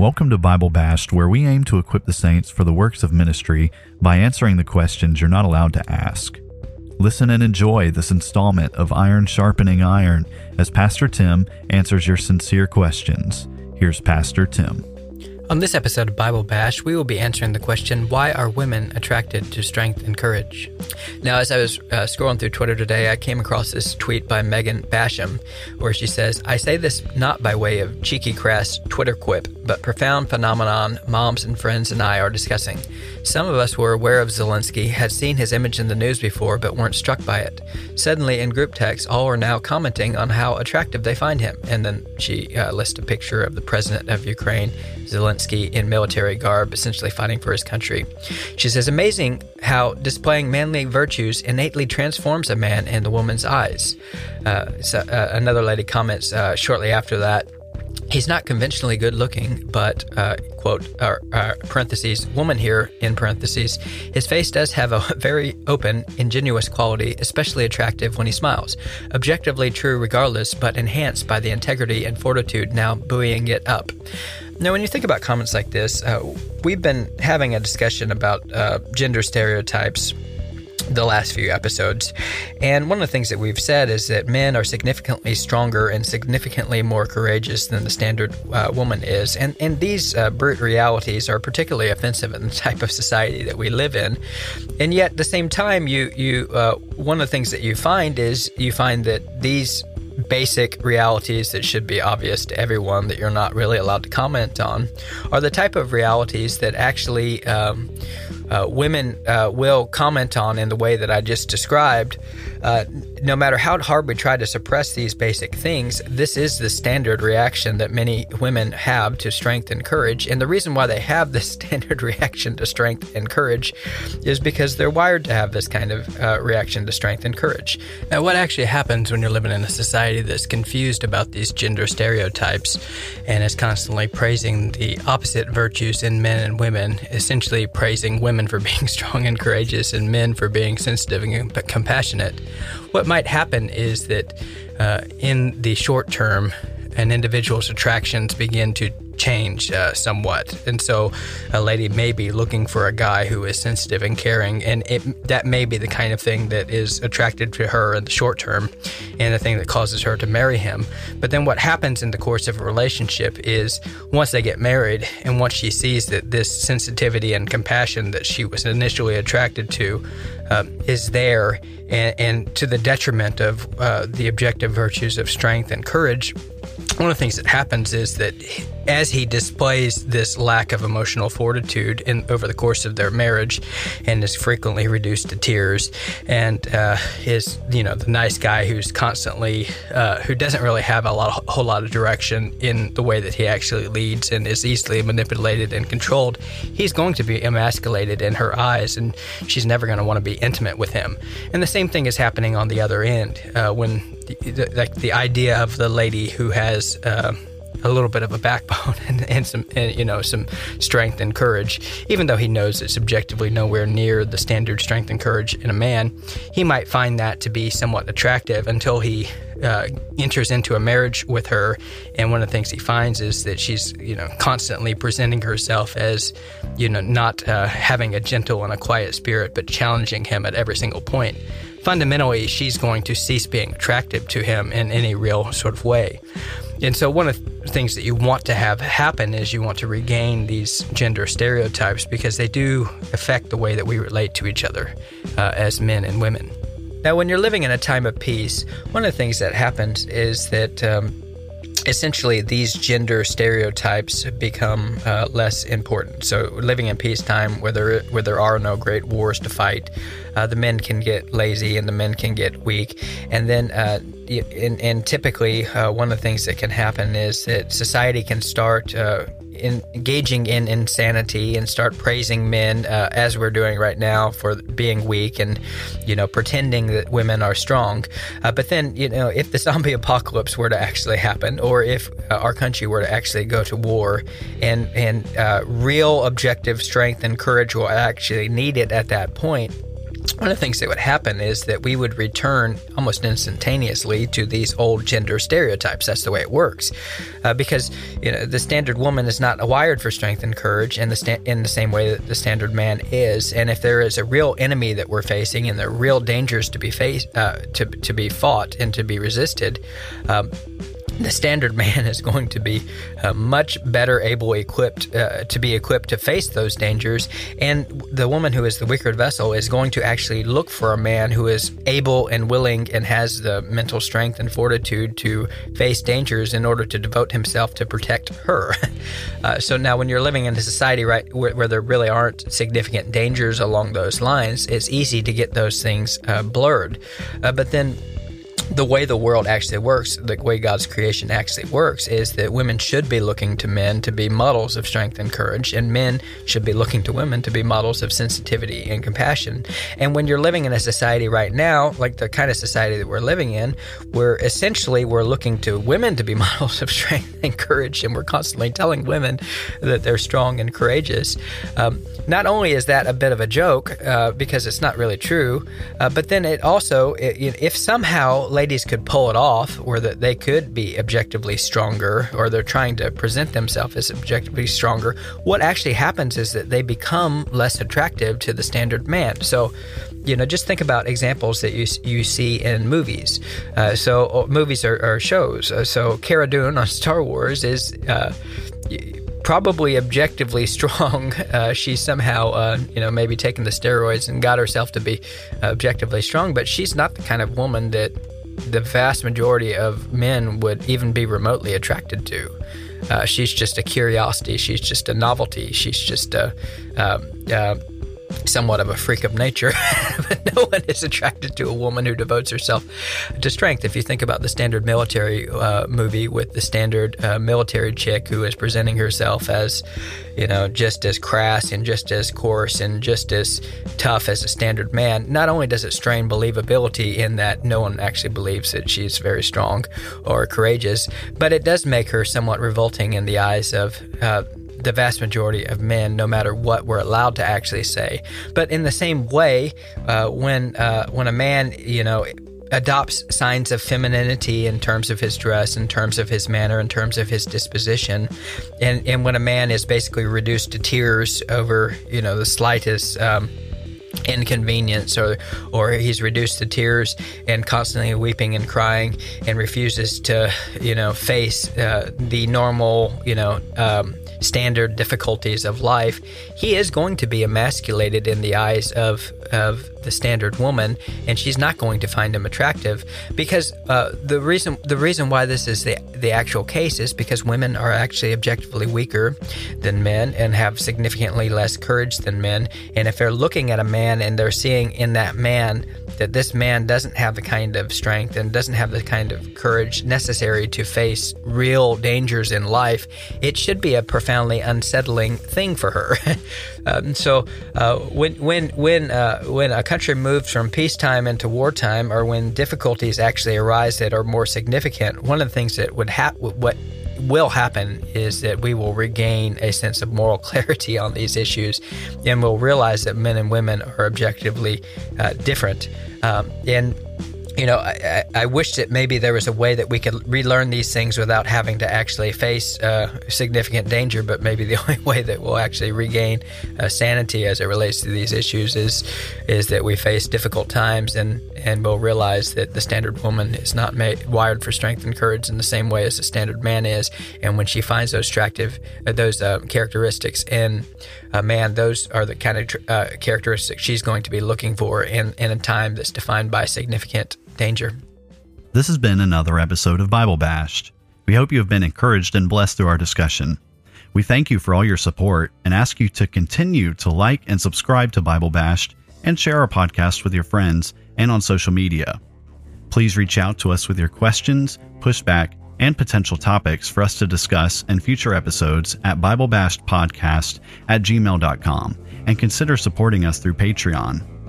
Welcome to Bible Bashed, where we aim to equip the saints for the works of ministry by answering the questions you're not allowed to ask. Listen and enjoy this installment of Iron Sharpening Iron as Pastor Tim answers your sincere questions. Here's Pastor Tim. On this episode of Bible Bash, we will be answering the question why are women attracted to strength and courage? Now, as I was uh, scrolling through Twitter today, I came across this tweet by Megan Basham where she says, I say this not by way of cheeky, crass Twitter quip, but profound phenomenon moms and friends and I are discussing. Some of us were aware of Zelensky, had seen his image in the news before, but weren't struck by it. Suddenly, in group text, all are now commenting on how attractive they find him. And then she uh, lists a picture of the president of Ukraine, Zelensky, in military garb, essentially fighting for his country. She says, Amazing how displaying manly virtues innately transforms a man in the woman's eyes. Uh, so, uh, another lady comments uh, shortly after that. He's not conventionally good looking, but, uh, quote, uh, parentheses, woman here, in parentheses, his face does have a very open, ingenuous quality, especially attractive when he smiles. Objectively true regardless, but enhanced by the integrity and fortitude now buoying it up. Now, when you think about comments like this, uh, we've been having a discussion about uh, gender stereotypes the last few episodes. And one of the things that we've said is that men are significantly stronger and significantly more courageous than the standard uh, woman is. And, and these uh, brute realities are particularly offensive in the type of society that we live in. And yet, at the same time, you, you uh, one of the things that you find is you find that these basic realities that should be obvious to everyone that you're not really allowed to comment on are the type of realities that actually um, uh, women uh, will comment on in the way that I just described. Uh, no matter how hard we try to suppress these basic things, this is the standard reaction that many women have to strength and courage. And the reason why they have this standard reaction to strength and courage is because they're wired to have this kind of uh, reaction to strength and courage. Now, what actually happens when you're living in a society that's confused about these gender stereotypes and is constantly praising the opposite virtues in men and women, essentially praising women for being strong and courageous and men for being sensitive and compassionate? What might happen is that uh, in the short term, an individual's attractions begin to change uh, somewhat. And so a lady may be looking for a guy who is sensitive and caring, and it, that may be the kind of thing that is attracted to her in the short term and the thing that causes her to marry him. But then what happens in the course of a relationship is once they get married and once she sees that this sensitivity and compassion that she was initially attracted to uh, is there and, and, to the detriment of uh, the objective virtues of strength and courage, one of the things that happens is that as he displays this lack of emotional fortitude in over the course of their marriage, and is frequently reduced to tears, and uh, is you know the nice guy who's constantly uh, who doesn't really have a lot, a whole lot of direction in the way that he actually leads, and is easily manipulated and controlled. He's going to be emasculated in her eyes, and she's never going to want to be intimate with him. And the same thing is happening on the other end uh, when the, the, like the idea of the lady who has uh, a little bit of a backbone and, and some, and, you know, some strength and courage, even though he knows it's objectively nowhere near the standard strength and courage in a man, he might find that to be somewhat attractive until he uh, enters into a marriage with her, and one of the things he finds is that she's, you know, constantly presenting herself as, you know, not uh, having a gentle and a quiet spirit, but challenging him at every single point. Fundamentally, she's going to cease being attractive to him in any real sort of way. And so, one of the things that you want to have happen is you want to regain these gender stereotypes because they do affect the way that we relate to each other uh, as men and women. Now, when you're living in a time of peace, one of the things that happens is that um, essentially these gender stereotypes become uh, less important. So, living in peacetime, where there where there are no great wars to fight, uh, the men can get lazy and the men can get weak, and then. Uh, and, and, typically, uh, one of the things that can happen is that society can start uh, in, engaging in insanity and start praising men uh, as we're doing right now for being weak and you know pretending that women are strong. Uh, but then you know if the zombie apocalypse were to actually happen or if uh, our country were to actually go to war and and uh, real objective strength and courage were actually needed at that point one of the things that would happen is that we would return almost instantaneously to these old gender stereotypes. That's the way it works, uh, because you know the standard woman is not wired for strength and courage, in the sta- in the same way that the standard man is. And if there is a real enemy that we're facing, and there are real dangers to be faced, uh, to to be fought and to be resisted. Um, the standard man is going to be uh, much better able equipped uh, to be equipped to face those dangers. And the woman who is the weaker vessel is going to actually look for a man who is able and willing and has the mental strength and fortitude to face dangers in order to devote himself to protect her. Uh, so now when you're living in a society right where, where, there really aren't significant dangers along those lines it's easy to get those things uh, blurred. Uh, but then the way the world actually works, the way God's creation actually works, is that women should be looking to men to be models of strength and courage, and men should be looking to women to be models of sensitivity and compassion. And when you're living in a society right now, like the kind of society that we're living in, we're essentially we're looking to women to be models of strength and courage, and we're constantly telling women that they're strong and courageous. Um, not only is that a bit of a joke uh, because it's not really true, uh, but then it also, it, if somehow ladies could pull it off, or that they could be objectively stronger, or they're trying to present themselves as objectively stronger, what actually happens is that they become less attractive to the standard man. So, you know, just think about examples that you you see in movies. Uh, so, uh, movies are, are shows. Uh, so, Cara Dune on Star Wars is uh, probably objectively strong. Uh, she's somehow, uh, you know, maybe taken the steroids and got herself to be objectively strong, but she's not the kind of woman that the vast majority of men would even be remotely attracted to. Uh, she's just a curiosity. She's just a novelty. She's just a, um, uh, somewhat of a freak of nature, but no one is attracted to a woman who devotes herself to strength. If you think about the standard military uh, movie with the standard uh, military chick who is presenting herself as, you know, just as crass and just as coarse and just as tough as a standard man, not only does it strain believability in that no one actually believes that she's very strong or courageous, but it does make her somewhat revolting in the eyes of uh, the vast majority of men, no matter what we're allowed to actually say. But in the same way, uh, when uh, when a man, you know, adopts signs of femininity in terms of his dress, in terms of his manner, in terms of his disposition, and and when a man is basically reduced to tears over, you know, the slightest. Um, inconvenience or or he's reduced to tears and constantly weeping and crying and refuses to you know face uh, the normal you know um, standard difficulties of life, he is going to be emasculated in the eyes of of the standard woman, and she's not going to find him attractive because uh, the reason the reason why this is the the actual case is because women are actually objectively weaker than men and have significantly less courage than men, and if they're looking at a man and they're seeing in that man that this man doesn't have the kind of strength and doesn't have the kind of courage necessary to face real dangers in life, it should be a profoundly unsettling thing for her. um, so uh, when when when uh, when a country moves from peacetime into wartime, or when difficulties actually arise that are more significant, one of the things that would happen, what will happen is that we will regain a sense of moral clarity on these issues and we'll realize that men and women are objectively uh, different. Um, and you know, I, I, wish that maybe there was a way that we could relearn these things without having to actually face uh, significant danger. But maybe the only way that we'll actually regain uh, sanity as it relates to these issues is is that we face difficult times and and we'll realize that the standard woman is not made, wired for strength and courage in the same way as the standard man is. And when she finds those attractive uh, those uh, characteristics in a man, those are the kind of uh, characteristics she's going to be looking for in in a time that's defined by significant danger. This has been another episode of Bible Bashed. We hope you have been encouraged and blessed through our discussion. We thank you for all your support and ask you to continue to like and subscribe to Bible Bashed and share our podcast with your friends and on social media. Please reach out to us with your questions, pushback, and potential topics for us to discuss in future episodes at BibleBashedPodcast at gmail.com and consider supporting us through Patreon.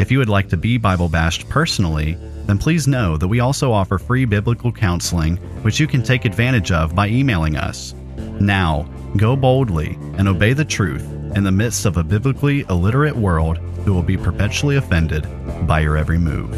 If you would like to be Bible Bashed personally, then please know that we also offer free biblical counseling, which you can take advantage of by emailing us. Now, go boldly and obey the truth in the midst of a biblically illiterate world who will be perpetually offended by your every move.